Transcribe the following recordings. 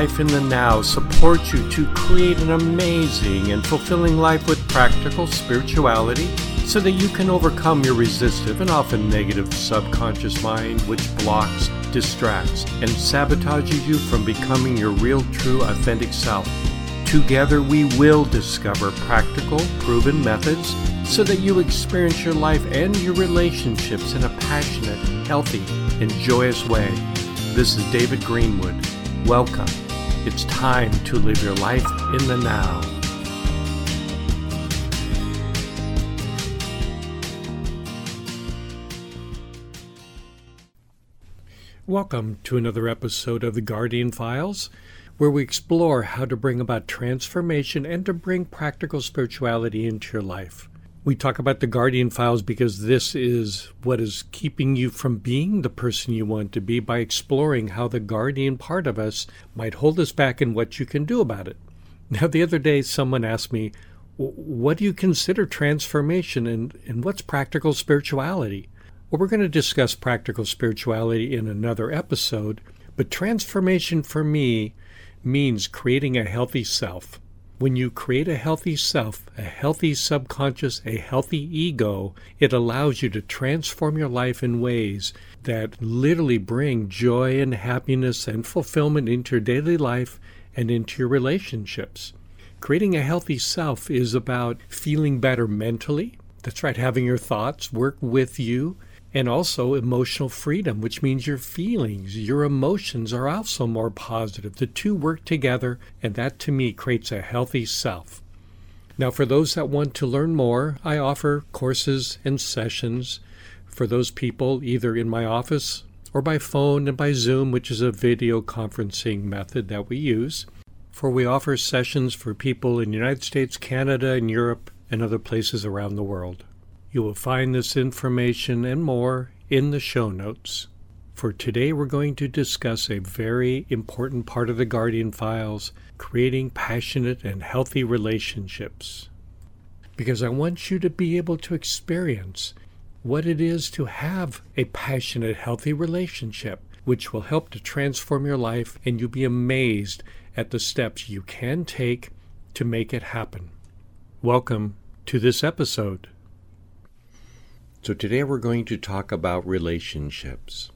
Life in the Now supports you to create an amazing and fulfilling life with practical spirituality so that you can overcome your resistive and often negative subconscious mind which blocks, distracts, and sabotages you from becoming your real, true, authentic self. Together, we will discover practical, proven methods so that you experience your life and your relationships in a passionate, healthy, and joyous way. This is David Greenwood. Welcome. It's time to live your life in the now. Welcome to another episode of the Guardian Files, where we explore how to bring about transformation and to bring practical spirituality into your life. We talk about the Guardian Files because this is what is keeping you from being the person you want to be by exploring how the Guardian part of us might hold us back and what you can do about it. Now, the other day, someone asked me, What do you consider transformation and, and what's practical spirituality? Well, we're going to discuss practical spirituality in another episode, but transformation for me means creating a healthy self when you create a healthy self, a healthy subconscious, a healthy ego, it allows you to transform your life in ways that literally bring joy and happiness and fulfillment into your daily life and into your relationships. Creating a healthy self is about feeling better mentally. That's right, having your thoughts work with you and also emotional freedom, which means your feelings, your emotions are also more positive. The two work together, and that to me creates a healthy self. Now, for those that want to learn more, I offer courses and sessions for those people either in my office or by phone and by Zoom, which is a video conferencing method that we use. For we offer sessions for people in the United States, Canada, and Europe, and other places around the world. You will find this information and more in the show notes. For today, we're going to discuss a very important part of the Guardian Files creating passionate and healthy relationships. Because I want you to be able to experience what it is to have a passionate, healthy relationship, which will help to transform your life, and you'll be amazed at the steps you can take to make it happen. Welcome to this episode. So, today we're going to talk about relationships.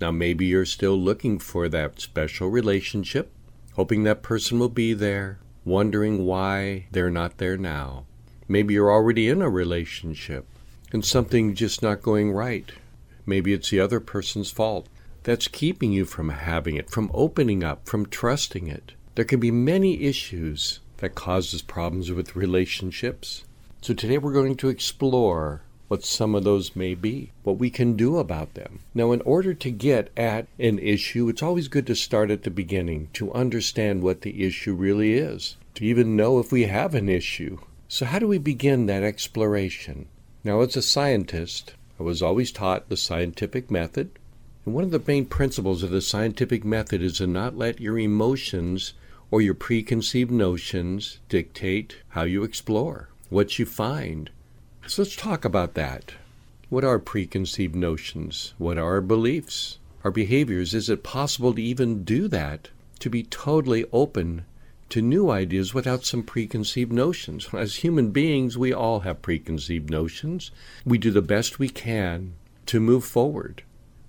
Now, maybe you're still looking for that special relationship, hoping that person will be there, wondering why they're not there now. Maybe you're already in a relationship and something just not going right. Maybe it's the other person's fault. That's keeping you from having it, from opening up, from trusting it. There can be many issues that causes problems with relationships. So today we're going to explore what some of those may be, what we can do about them. Now, in order to get at an issue, it's always good to start at the beginning, to understand what the issue really is, to even know if we have an issue. So, how do we begin that exploration? Now, as a scientist, I was always taught the scientific method. And one of the main principles of the scientific method is to not let your emotions or your preconceived notions dictate how you explore, what you find, so let's talk about that. What are preconceived notions? What are our beliefs? Our behaviors? Is it possible to even do that? To be totally open to new ideas without some preconceived notions. As human beings, we all have preconceived notions. We do the best we can to move forward.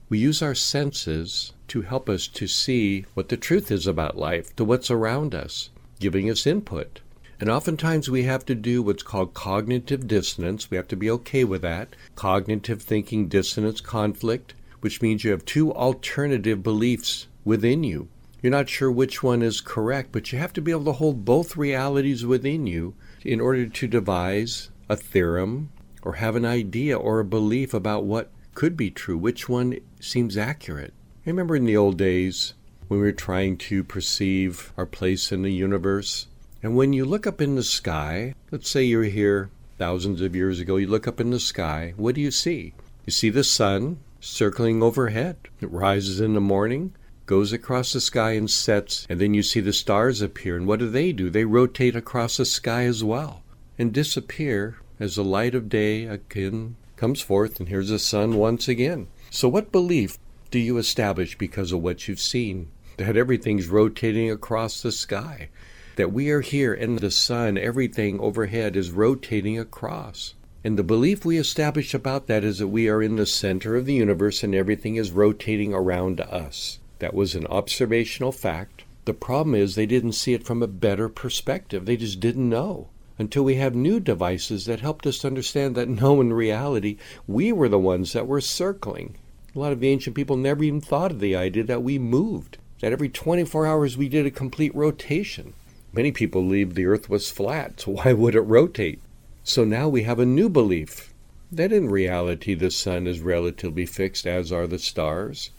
We use our senses to help us to see what the truth is about life, to what's around us, giving us input. And oftentimes we have to do what's called cognitive dissonance. We have to be okay with that. Cognitive thinking dissonance conflict, which means you have two alternative beliefs within you. You're not sure which one is correct, but you have to be able to hold both realities within you in order to devise a theorem or have an idea or a belief about what could be true, which one seems accurate. I Remember in the old days when we were trying to perceive our place in the universe? And when you look up in the sky, let's say you're here thousands of years ago, you look up in the sky, what do you see? You see the sun circling overhead. It rises in the morning, goes across the sky and sets, and then you see the stars appear. And what do they do? They rotate across the sky as well and disappear as the light of day again comes forth, and here's the sun once again. So, what belief do you establish because of what you've seen? that everything's rotating across the sky, that we are here and the sun, everything overhead is rotating across. And the belief we establish about that is that we are in the center of the universe and everything is rotating around us. That was an observational fact. The problem is they didn't see it from a better perspective. They just didn't know until we have new devices that helped us understand that no, in reality, we were the ones that were circling. A lot of the ancient people never even thought of the idea that we moved, that every 24 hours we did a complete rotation. Many people believed the earth was flat, so why would it rotate? So now we have a new belief that in reality the sun is relatively fixed, as are the stars,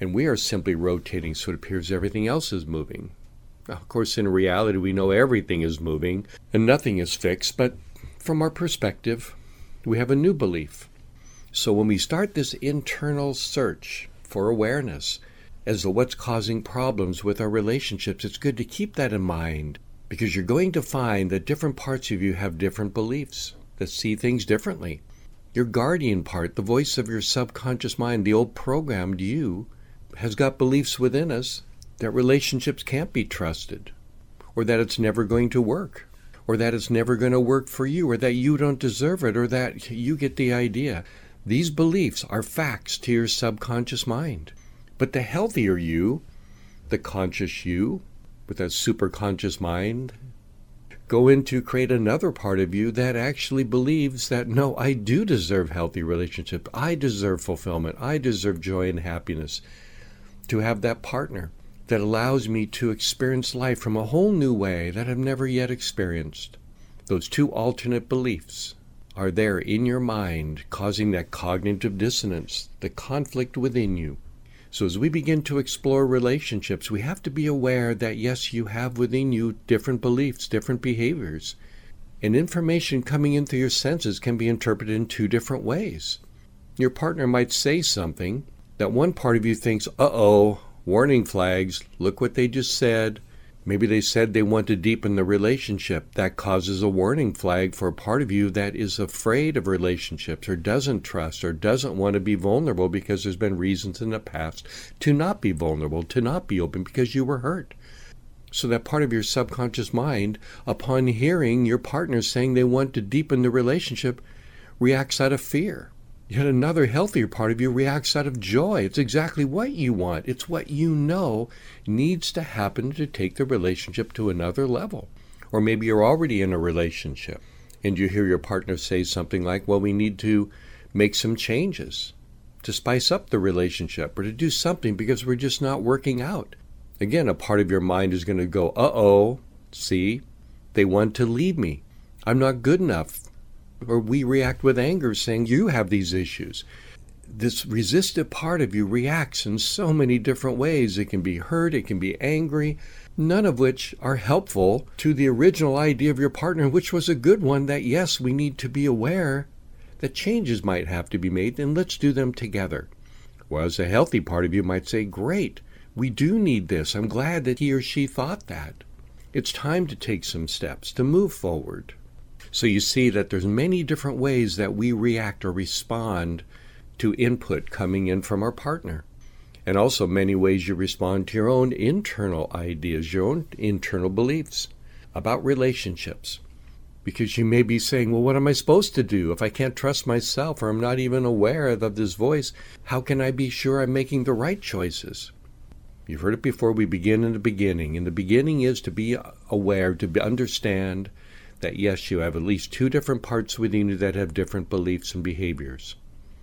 and we are simply rotating so it appears everything else is moving. Of course, in reality, we know everything is moving and nothing is fixed, but from our perspective, we have a new belief. So when we start this internal search for awareness as to what's causing problems with our relationships, it's good to keep that in mind because you're going to find that different parts of you have different beliefs that see things differently. Your guardian part, the voice of your subconscious mind, the old programmed you, has got beliefs within us that relationships can't be trusted, or that it's never going to work, or that it's never going to work for you, or that you don't deserve it, or that you get the idea. These beliefs are facts to your subconscious mind. But the healthier you, the conscious you, with that superconscious mind go in to create another part of you that actually believes that no, I do deserve healthy relationship. I deserve fulfillment. I deserve joy and happiness. To have that partner that allows me to experience life from a whole new way that I've never yet experienced. Those two alternate beliefs are there in your mind, causing that cognitive dissonance, the conflict within you. So, as we begin to explore relationships, we have to be aware that yes, you have within you different beliefs, different behaviors. And information coming in through your senses can be interpreted in two different ways. Your partner might say something that one part of you thinks, uh oh, warning flags, look what they just said. Maybe they said they want to deepen the relationship. That causes a warning flag for a part of you that is afraid of relationships or doesn't trust or doesn't want to be vulnerable because there's been reasons in the past to not be vulnerable, to not be open because you were hurt. So that part of your subconscious mind, upon hearing your partner saying they want to deepen the relationship, reacts out of fear. Yet another healthier part of you reacts out of joy. It's exactly what you want. It's what you know needs to happen to take the relationship to another level. Or maybe you're already in a relationship and you hear your partner say something like, Well, we need to make some changes to spice up the relationship or to do something because we're just not working out. Again, a part of your mind is going to go, Uh oh, see, they want to leave me. I'm not good enough or we react with anger saying, You have these issues. This resistive part of you reacts in so many different ways. It can be hurt, it can be angry, none of which are helpful to the original idea of your partner, which was a good one that, yes, we need to be aware that changes might have to be made, and let's do them together. Whereas a healthy part of you might say, Great, we do need this. I'm glad that he or she thought that. It's time to take some steps to move forward. So you see that there's many different ways that we react or respond to input coming in from our partner. And also many ways you respond to your own internal ideas, your own internal beliefs about relationships. Because you may be saying, well, what am I supposed to do? If I can't trust myself or I'm not even aware of this voice, how can I be sure I'm making the right choices? You've heard it before. We begin in the beginning. And the beginning is to be aware, to understand, that yes, you have at least two different parts within you that have different beliefs and behaviors.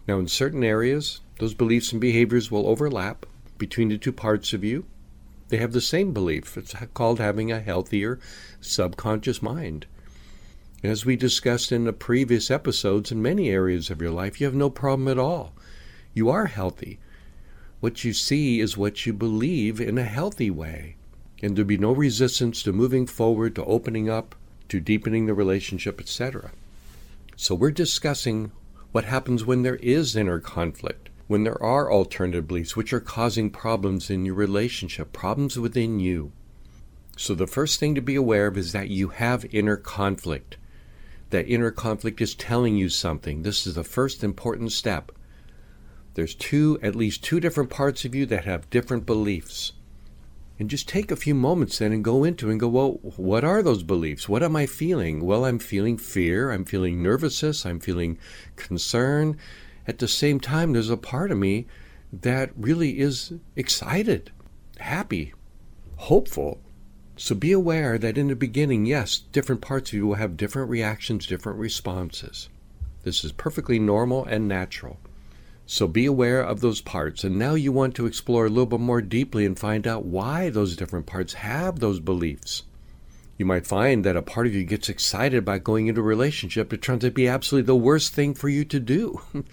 Now, in certain areas, those beliefs and behaviors will overlap between the two parts of you. They have the same belief. It's called having a healthier subconscious mind. As we discussed in the previous episodes, in many areas of your life, you have no problem at all. You are healthy. What you see is what you believe in a healthy way. And there'll be no resistance to moving forward, to opening up, to deepening the relationship, etc. So we're discussing what happens when there is inner conflict, when there are alternative beliefs which are causing problems in your relationship, problems within you. So the first thing to be aware of is that you have inner conflict. That inner conflict is telling you something. This is the first important step. There's two, at least two different parts of you that have different beliefs. And just take a few moments then and go into and go, well, what are those beliefs? What am I feeling? Well, I'm feeling fear. I'm feeling nervousness. I'm feeling concern. At the same time, there's a part of me that really is excited, happy, hopeful. So be aware that in the beginning, yes, different parts of you will have different reactions, different responses. This is perfectly normal and natural. So be aware of those parts. And now you want to explore a little bit more deeply and find out why those different parts have those beliefs. You might find that a part of you gets excited about going into a relationship. It turns out to be absolutely the worst thing for you to do.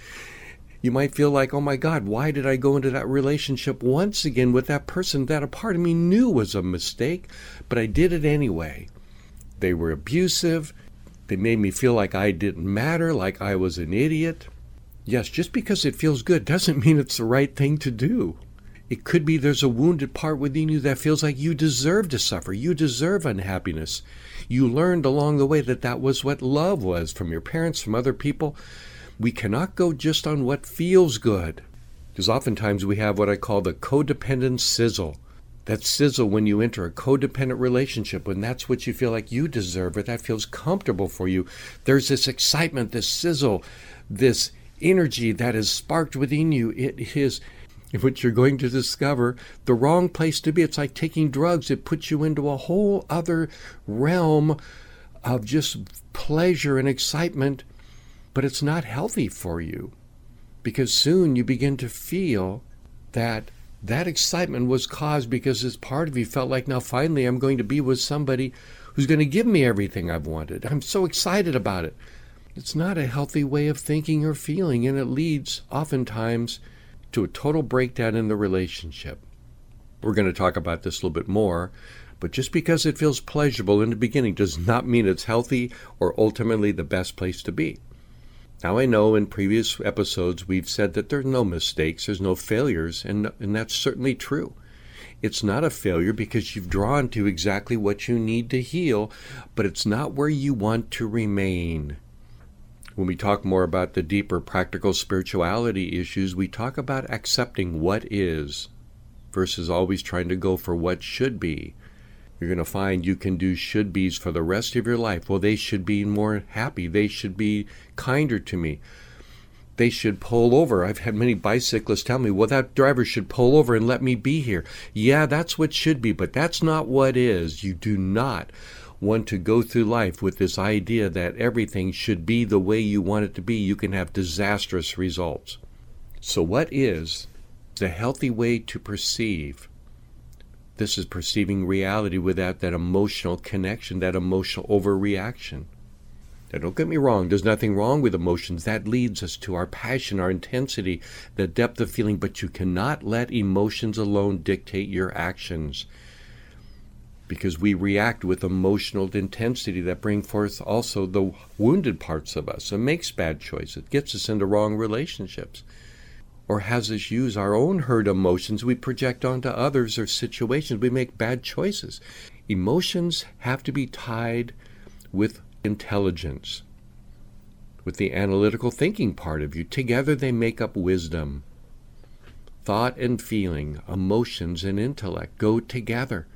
you might feel like, oh my God, why did I go into that relationship once again with that person that a part of me knew was a mistake, but I did it anyway? They were abusive. They made me feel like I didn't matter, like I was an idiot. Yes, just because it feels good doesn't mean it's the right thing to do. It could be there's a wounded part within you that feels like you deserve to suffer. You deserve unhappiness. You learned along the way that that was what love was from your parents, from other people. We cannot go just on what feels good. Because oftentimes we have what I call the codependent sizzle that sizzle when you enter a codependent relationship, when that's what you feel like you deserve or that feels comfortable for you. There's this excitement, this sizzle, this energy that is sparked within you. It is what you're going to discover the wrong place to be. It's like taking drugs, it puts you into a whole other realm of just pleasure and excitement, but it's not healthy for you because soon you begin to feel that that excitement was caused because this part of you felt like now finally I'm going to be with somebody who's going to give me everything I've wanted. I'm so excited about it. It's not a healthy way of thinking or feeling, and it leads oftentimes to a total breakdown in the relationship. We're going to talk about this a little bit more, but just because it feels pleasurable in the beginning does not mean it's healthy or ultimately the best place to be. Now, I know in previous episodes we've said that there's no mistakes, there's no failures, and, and that's certainly true. It's not a failure because you've drawn to exactly what you need to heal, but it's not where you want to remain. When we talk more about the deeper practical spirituality issues, we talk about accepting what is versus always trying to go for what should be. You're going to find you can do should be's for the rest of your life. Well, they should be more happy. They should be kinder to me. They should pull over. I've had many bicyclists tell me, well, that driver should pull over and let me be here. Yeah, that's what should be, but that's not what is. You do not want to go through life with this idea that everything should be the way you want it to be. You can have disastrous results. So, what is the healthy way to perceive? This is perceiving reality without that emotional connection, that emotional overreaction. Now, don't get me wrong, there's nothing wrong with emotions. That leads us to our passion, our intensity, the depth of feeling, but you cannot let emotions alone dictate your actions because we react with emotional intensity that bring forth also the wounded parts of us and makes bad choices, It gets us into wrong relationships or has us use our own hurt emotions we project onto others or situations. We make bad choices. Emotions have to be tied with intelligence, with the analytical thinking part of you. Together they make up wisdom. Thought and feeling, emotions and intellect go together.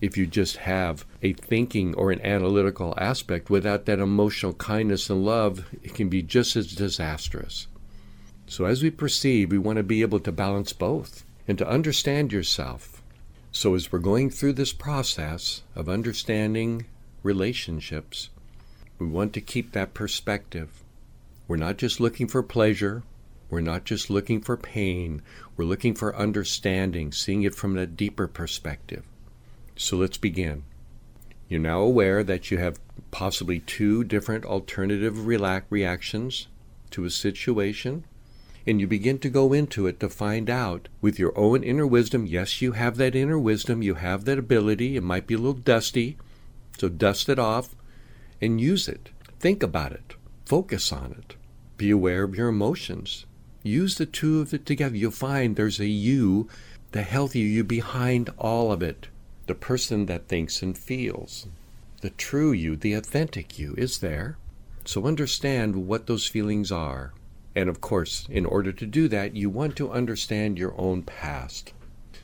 If you just have a thinking or an analytical aspect without that emotional kindness and love, it can be just as disastrous. So, as we perceive, we want to be able to balance both and to understand yourself. So, as we're going through this process of understanding relationships, we want to keep that perspective. We're not just looking for pleasure, we're not just looking for pain, we're looking for understanding, seeing it from a deeper perspective. So, let's begin. You're now aware that you have possibly two different alternative relax reactions to a situation and you begin to go into it to find out with your own inner wisdom. Yes, you have that inner wisdom, you have that ability. It might be a little dusty, so dust it off and use it. Think about it, focus on it, be aware of your emotions. Use the two of it together. You'll find there's a you, the healthy you behind all of it, the person that thinks and feels. The true you, the authentic you, is there. So understand what those feelings are. And of course, in order to do that, you want to understand your own past.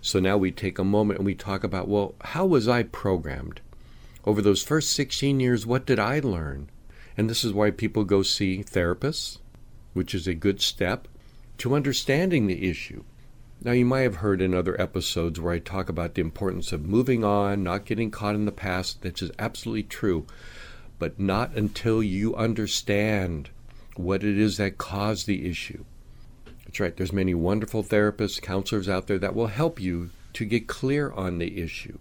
So now we take a moment and we talk about, well, how was I programmed? Over those first 16 years, what did I learn? And this is why people go see therapists, which is a good step to understanding the issue. Now, you might have heard in other episodes where I talk about the importance of moving on, not getting caught in the past. That is absolutely true. But not until you understand what it is that caused the issue. That's right. There's many wonderful therapists, counselors out there that will help you to get clear on the issue.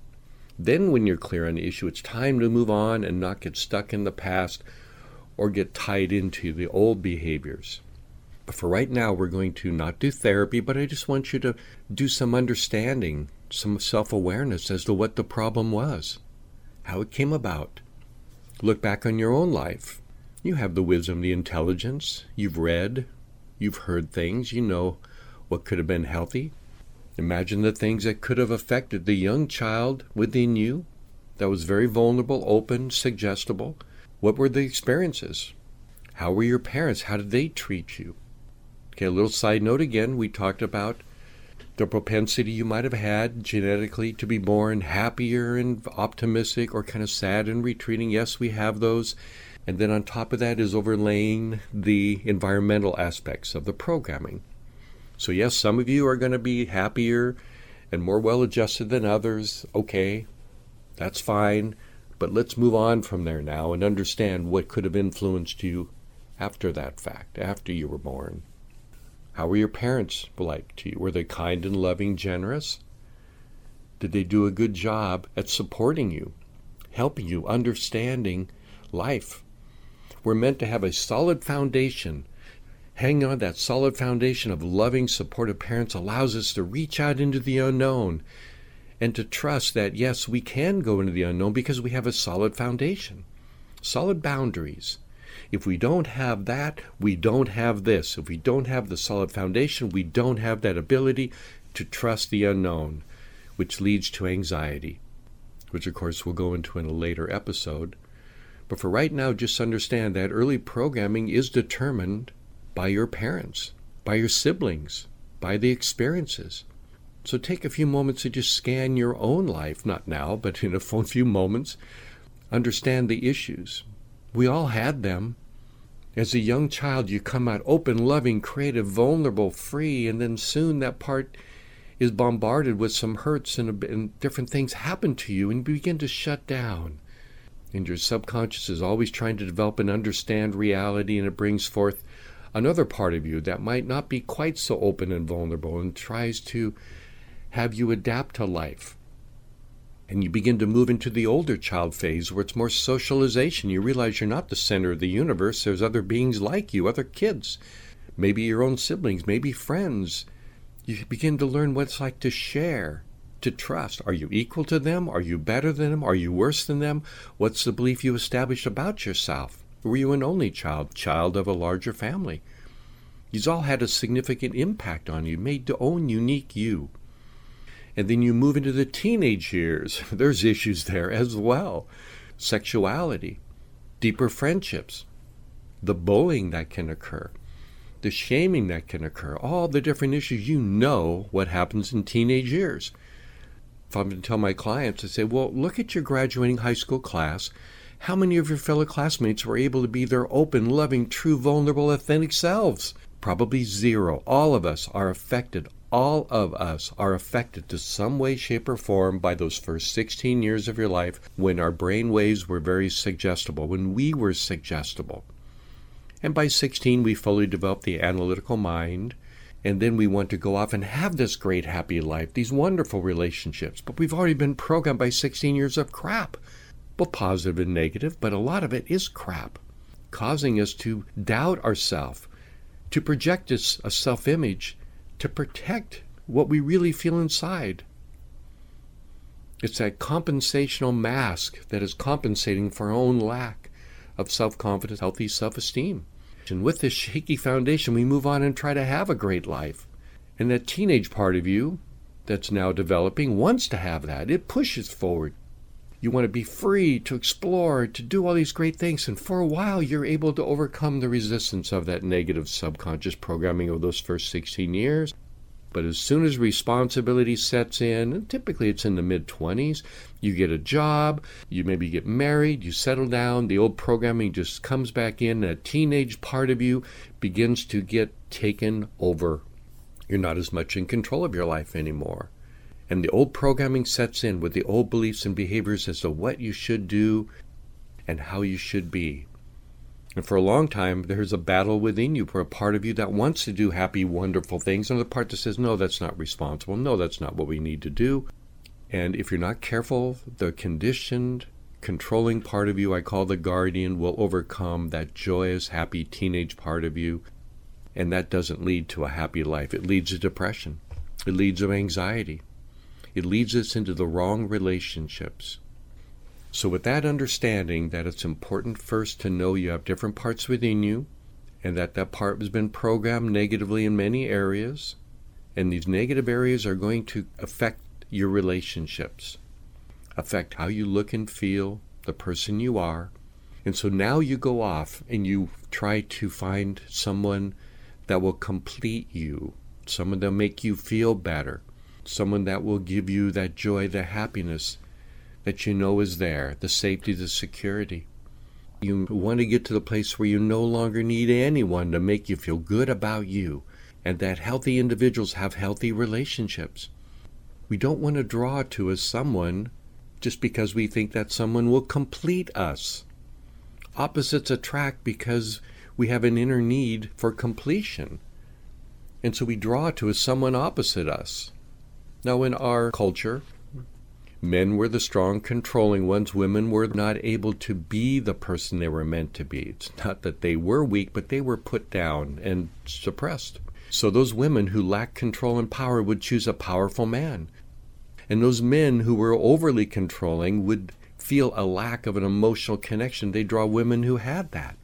Then, when you're clear on the issue, it's time to move on and not get stuck in the past or get tied into the old behaviors. For right now, we're going to not do therapy, but I just want you to do some understanding, some self awareness as to what the problem was, how it came about. Look back on your own life. You have the wisdom, the intelligence. You've read, you've heard things, you know what could have been healthy. Imagine the things that could have affected the young child within you that was very vulnerable, open, suggestible. What were the experiences? How were your parents? How did they treat you? Okay, a little side note again, we talked about the propensity you might have had genetically to be born happier and optimistic or kind of sad and retreating. Yes, we have those. And then on top of that is overlaying the environmental aspects of the programming. So, yes, some of you are going to be happier and more well adjusted than others. Okay, that's fine. But let's move on from there now and understand what could have influenced you after that fact, after you were born. How were your parents like to you? Were they kind and loving, generous? Did they do a good job at supporting you, helping you, understanding life? We're meant to have a solid foundation. Hanging on that solid foundation of loving, supportive parents allows us to reach out into the unknown and to trust that, yes, we can go into the unknown because we have a solid foundation, solid boundaries. If we don't have that, we don't have this. If we don't have the solid foundation, we don't have that ability to trust the unknown, which leads to anxiety, which of course we'll go into in a later episode. But for right now, just understand that early programming is determined by your parents, by your siblings, by the experiences. So take a few moments to just scan your own life, not now, but in a few moments. Understand the issues, we all had them. As a young child, you come out open, loving, creative, vulnerable, free, and then soon that part is bombarded with some hurts and, and different things happen to you, and you begin to shut down. And your subconscious is always trying to develop and understand reality, and it brings forth another part of you that might not be quite so open and vulnerable and tries to have you adapt to life and you begin to move into the older child phase where it's more socialization. You realize you're not the center of the universe. There's other beings like you, other kids, maybe your own siblings, maybe friends. You begin to learn what it's like to share, to trust. Are you equal to them? Are you better than them? Are you worse than them? What's the belief you established about yourself? Were you an only child, child of a larger family? These all had a significant impact on you, made to own unique you. And then you move into the teenage years. There's issues there as well. Sexuality, deeper friendships, the bullying that can occur, the shaming that can occur, all the different issues. You know what happens in teenage years. If I'm going to tell my clients, I say, well, look at your graduating high school class. How many of your fellow classmates were able to be their open, loving, true, vulnerable, authentic selves? Probably zero. All of us are affected all of us are affected to some way, shape, or form by those first 16 years of your life when our brain waves were very suggestible, when we were suggestible. And by 16, we fully develop the analytical mind, and then we want to go off and have this great, happy life, these wonderful relationships. But we've already been programmed by 16 years of crap. both positive and negative, but a lot of it is crap, causing us to doubt ourselves, to project a self image to protect what we really feel inside. It's that compensational mask that is compensating for our own lack of self confidence, healthy self esteem. And with this shaky foundation, we move on and try to have a great life. And that teenage part of you that's now developing wants to have that. It pushes forward. You want to be free to explore, to do all these great things. And for a while, you're able to overcome the resistance of that negative subconscious programming of those first 16 years. But as soon as responsibility sets in, and typically it's in the mid 20s, you get a job, you maybe get married, you settle down, the old programming just comes back in, and a teenage part of you begins to get taken over. You're not as much in control of your life anymore. And the old programming sets in with the old beliefs and behaviors as to what you should do and how you should be. And for a long time, there's a battle within you for a part of you that wants to do happy, wonderful things, and the part that says, no, that's not responsible. No, that's not what we need to do. And if you're not careful, the conditioned, controlling part of you, I call the guardian, will overcome that joyous, happy teenage part of you. And that doesn't lead to a happy life. It leads to depression, it leads to anxiety, it leads us into the wrong relationships. So, with that understanding that it's important first to know you have different parts within you and that that part has been programmed negatively in many areas, and these negative areas are going to affect your relationships, affect how you look and feel, the person you are. And so now you go off and you try to find someone that will complete you, someone that will make you feel better, someone that will give you that joy, the happiness that you know is there, the safety, the security. You want to get to the place where you no longer need anyone to make you feel good about you, and that healthy individuals have healthy relationships. We don't want to draw to us someone just because we think that someone will complete us. Opposites attract because we have an inner need for completion. And so we draw to someone opposite us. Now, in our culture, Men were the strong, controlling ones. Women were not able to be the person they were meant to be. It's not that they were weak, but they were put down and suppressed. So those women who lacked control and power would choose a powerful man. And those men who were overly controlling would feel a lack of an emotional connection. They draw women who had that.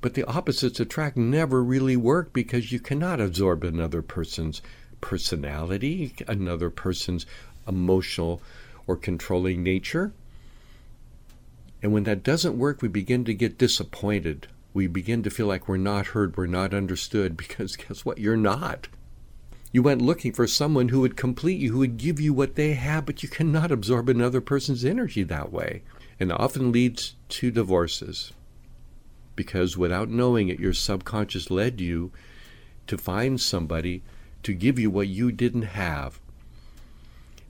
But the opposites attract never really work because you cannot absorb another person's personality, another person's emotional or controlling nature. And when that doesn't work, we begin to get disappointed. We begin to feel like we're not heard, we're not understood, because guess what? You're not. You went looking for someone who would complete you, who would give you what they have, but you cannot absorb another person's energy that way. And often leads to divorces. Because without knowing it, your subconscious led you to find somebody to give you what you didn't have.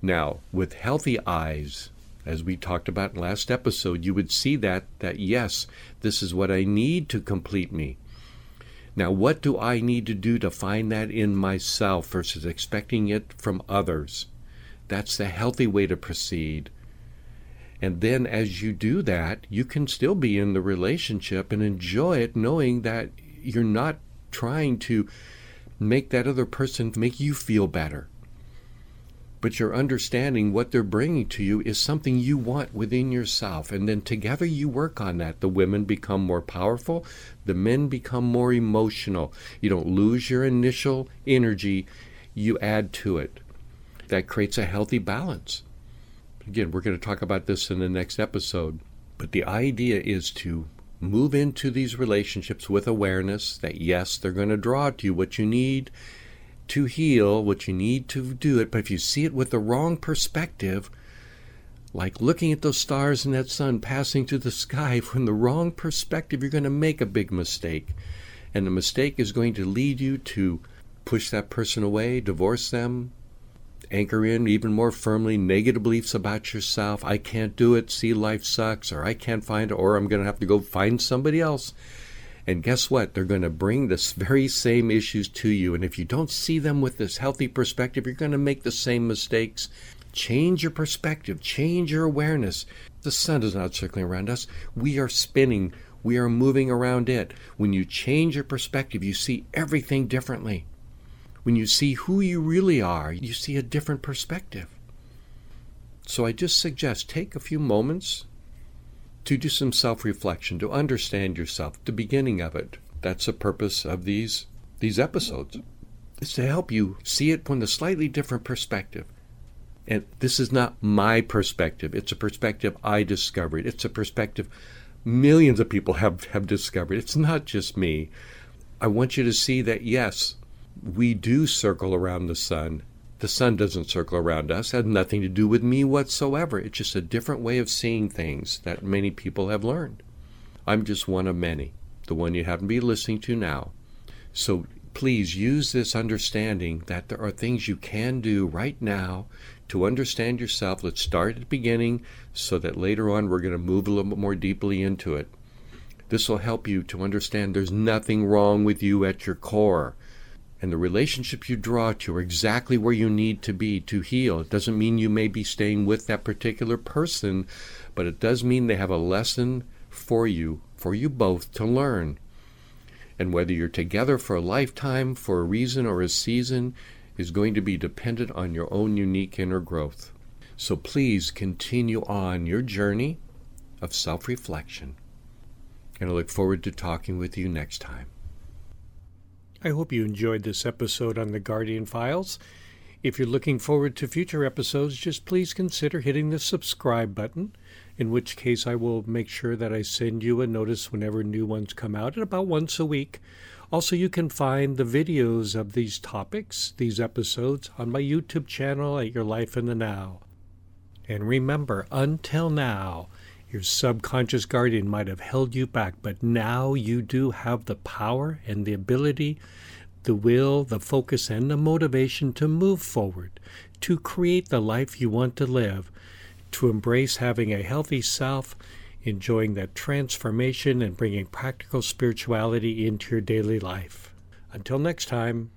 Now, with healthy eyes, as we talked about in last episode, you would see that that yes, this is what I need to complete me. Now, what do I need to do to find that in myself versus expecting it from others? That's the healthy way to proceed. And then as you do that, you can still be in the relationship and enjoy it knowing that you're not trying to make that other person make you feel better but you're understanding what they're bringing to you is something you want within yourself. And then together you work on that. The women become more powerful, the men become more emotional. You don't lose your initial energy, you add to it. That creates a healthy balance. Again, we're going to talk about this in the next episode. But the idea is to move into these relationships with awareness that yes, they're going to draw to you what you need to heal, what you need to do it, but if you see it with the wrong perspective, like looking at those stars and that sun passing through the sky from the wrong perspective, you're going to make a big mistake. And the mistake is going to lead you to push that person away, divorce them, anchor in even more firmly negative beliefs about yourself. I can't do it, see life sucks, or I can't find it, or I'm going to have to go find somebody else. And guess what? They're going to bring this very same issues to you. And if you don't see them with this healthy perspective, you're going to make the same mistakes. Change your perspective, change your awareness. The sun is not circling around us, we are spinning, we are moving around it. When you change your perspective, you see everything differently. When you see who you really are, you see a different perspective. So I just suggest take a few moments to do some self reflection, to understand yourself, the beginning of it. That's the purpose of these these episodes. Is to help you see it from a slightly different perspective. And this is not my perspective. It's a perspective I discovered. It's a perspective millions of people have, have discovered. It's not just me. I want you to see that yes, we do circle around the sun. The sun doesn't circle around us, it has nothing to do with me whatsoever. It's just a different way of seeing things that many people have learned. I'm just one of many, the one you happen to be listening to now. So please use this understanding that there are things you can do right now to understand yourself. Let's start at the beginning so that later on we're going to move a little bit more deeply into it. This will help you to understand there's nothing wrong with you at your core. And the relationship you draw to are exactly where you need to be to heal. It doesn't mean you may be staying with that particular person, but it does mean they have a lesson for you, for you both to learn. And whether you're together for a lifetime, for a reason, or a season, is going to be dependent on your own unique inner growth. So please continue on your journey of self reflection. And I look forward to talking with you next time. I hope you enjoyed this episode on the Guardian Files. If you're looking forward to future episodes, just please consider hitting the subscribe button, in which case I will make sure that I send you a notice whenever new ones come out at about once a week. Also, you can find the videos of these topics, these episodes, on my YouTube channel at Your Life in the Now. And remember, until now, your subconscious guardian might have held you back, but now you do have the power and the ability, the will, the focus, and the motivation to move forward, to create the life you want to live, to embrace having a healthy self, enjoying that transformation, and bringing practical spirituality into your daily life. Until next time.